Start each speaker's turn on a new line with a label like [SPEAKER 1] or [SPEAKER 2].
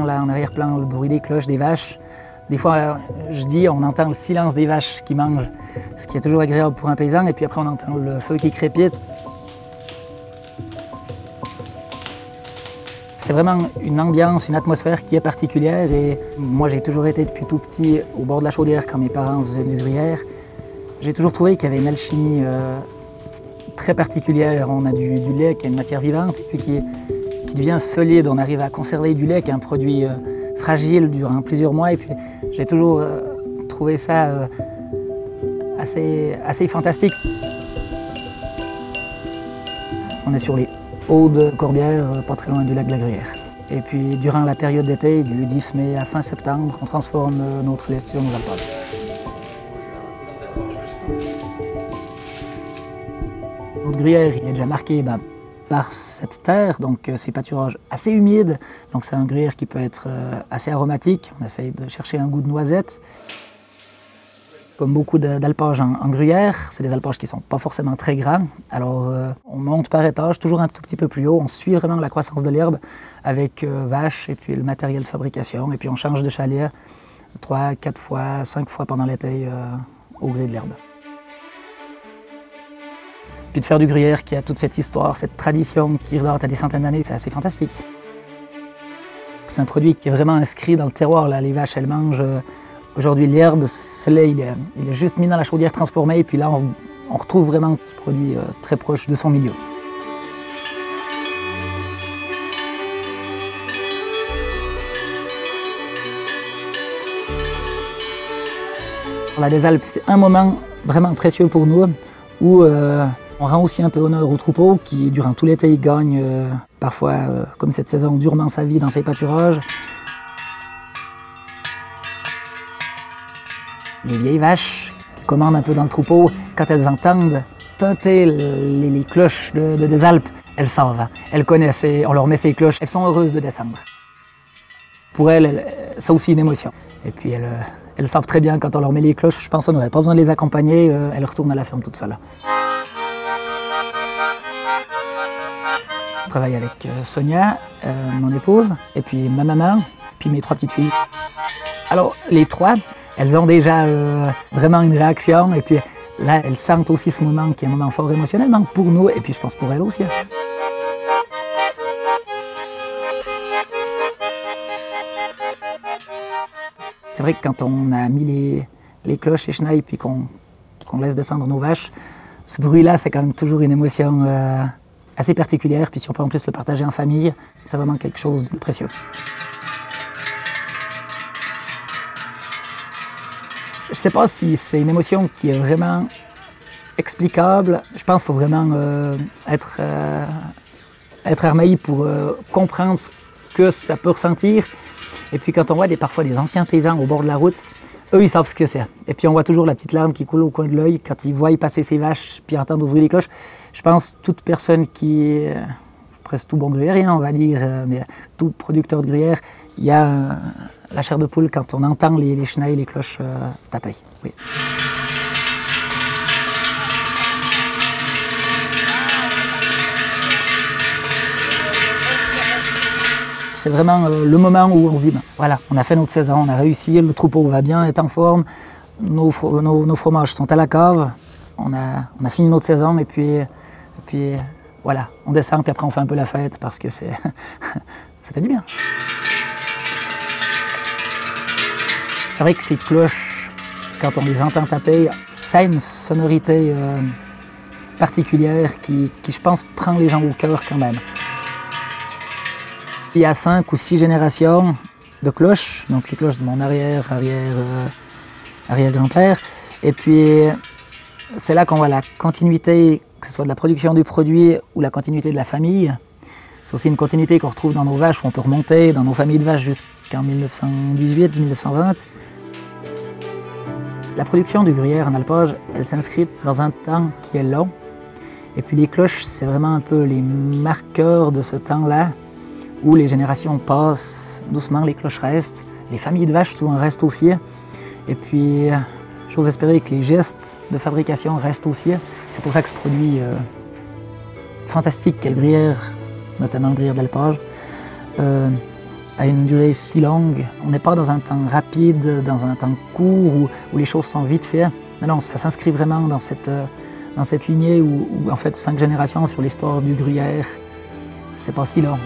[SPEAKER 1] Là en arrière-plan le bruit des cloches, des vaches. Des fois, je dis, on entend le silence des vaches qui mangent, ce qui est toujours agréable pour un paysan. Et puis après, on entend le feu qui crépite. C'est vraiment une ambiance, une atmosphère qui est particulière. Et moi, j'ai toujours été depuis tout petit au bord de la chaudière quand mes parents faisaient du gruyère. J'ai toujours trouvé qu'il y avait une alchimie euh, très particulière. On a du, lait qui est une matière vivante et puis qui, qui, devient solide. On arrive à conserver du lait qui est un produit euh, fragile durant plusieurs mois. Et puis j'ai toujours euh, trouvé ça euh, assez, assez fantastique. On est sur les hauts de Corbière, pas très loin du lac de la Gruyère. Et puis durant la période d'été, du 10 mai à fin septembre, on transforme notre lait sur nos alpages. Notre gruyère, il est déjà marqué ben, par cette terre, donc c'est pâturages assez humides, donc c'est un gruyère qui peut être assez aromatique. On essaye de chercher un goût de noisette. Comme beaucoup d'alpages en, gruyère, c'est des alpages qui ne sont pas forcément très grands. Alors euh, on monte par étage, toujours un tout petit peu plus haut. On suit vraiment la croissance de l'herbe avec euh, vaches et puis le matériel de fabrication. Et puis on change de chalier trois, quatre fois, cinq fois pendant l'été euh, au gré de l'herbe. Puis de faire du gruyère qui a toute cette histoire, cette tradition qui remonte à des centaines d'années, c'est assez fantastique. C'est un produit qui est vraiment inscrit dans le terroir. Là. Les vaches, elles mangent Aujourd'hui, l'herbe, ce lait, il est, juste mis dans la chaudière transformée, et puis là, on, on retrouve vraiment ce produit euh, très proche de son milieu. La des Alpes, c'est un moment vraiment précieux pour nous, où euh, on rend aussi un peu honneur au troupeau, qui durant tout l'été, gagne euh, parfois, euh, comme cette saison, durement sa vie dans ses pâturages. les vieilles vaches qui commandent un peu dans le troupeau, quand elles entendent teinter les, cloches de, de, des Alpes, elles savent, elles connaissent, et on leur met ces cloches, elles sont heureuses de descendre. Pour elles, c'est aussi une émotion. Et puis elles, elles, savent très bien quand on leur met les cloches, je pense qu'on n'aurait pas besoin de les accompagner, elles retournent à la ferme toutes seules. Travaille avec Sonia, euh, mon épouse, et puis ma maman, puis mes trois petites filles. Alors les trois, elles ont déjà euh, vraiment une réaction et puis là, elles sentent aussi ce moment qui est un moment fort émotionnellement pour nous et puis je pense pour elles aussi. C'est vrai que quand on a mis les, les cloches et chenilles puis qu'on qu laisse descendre nos vaches, ce bruit-là, c'est quand même toujours une émotion euh, assez particulière. Puis si on peut en plus le partager en famille, c'est vraiment quelque chose de précieux. Je ne sais pas si c'est une émotion qui est vraiment explicable. Je pense qu'il faut vraiment euh, être, euh, être armaï pour euh, comprendre ce que ça peut ressentir. Et puis quand on voit des, parfois des anciens paysans au bord de la route, eux, ils savent ce que c'est. Et puis on voit toujours la petite larme qui coule au coin de l'œil quand ils voient passer ces vaches, puis entendent ouvrir les cloches. Je pense toute personne qui est presque tout bon gruyérien, on va dire, mais tout producteur de gruyère, il y a la chair de poule quand on entend les, les chenilles, les cloches euh, taper. C'est vraiment euh, le moment où on se dit, ben, voilà, on a fait notre saison, on a réussi, le troupeau va bien, est en forme, nos, nos, nos fromages sont à la cave, on a, on a, fini notre saison et puis, et puis voilà, on descend, puis après on fait un peu la fête parce que c'est ça fait du bien. C'est vrai que ces cloches, quand on les entend taper, ça a une sonorité euh, particulière qui, qui, je pense, prend les gens au cœur quand même. Il y a cinq ou six générations de cloches, donc les cloches de mon arrière, arrière, euh, arrière-grand-père. Et puis, c'est là qu'on voit la continuité, que ce soit de la production du produit ou la continuité de la famille. C'est aussi une continuité qu'on retrouve dans nos vaches, où on peut remonter dans nos familles de vaches jusqu'en 1918-1920. La production du gruyère en alpage, elle s'inscrit dans un temps qui est long. Et puis les cloches, c'est vraiment un peu les marqueurs de ce temps-là, où les générations passent doucement, les cloches restent, les familles de vaches souvent restent aussi. Et puis, j'ose espérer que les gestes de fabrication restent aussi. C'est pour ça que ce produit euh, fantastique qu'est le gruyère, notamment le gruyère d'alpage, euh, à une durée si longue. On n'est pas dans un temps rapide, dans un temps court où, les choses sont vite faites. Non, ça s'inscrit vraiment dans cette, euh, dans cette lignée où, où, en fait, cinq générations sur l'histoire du gruyère, c'est pas si long.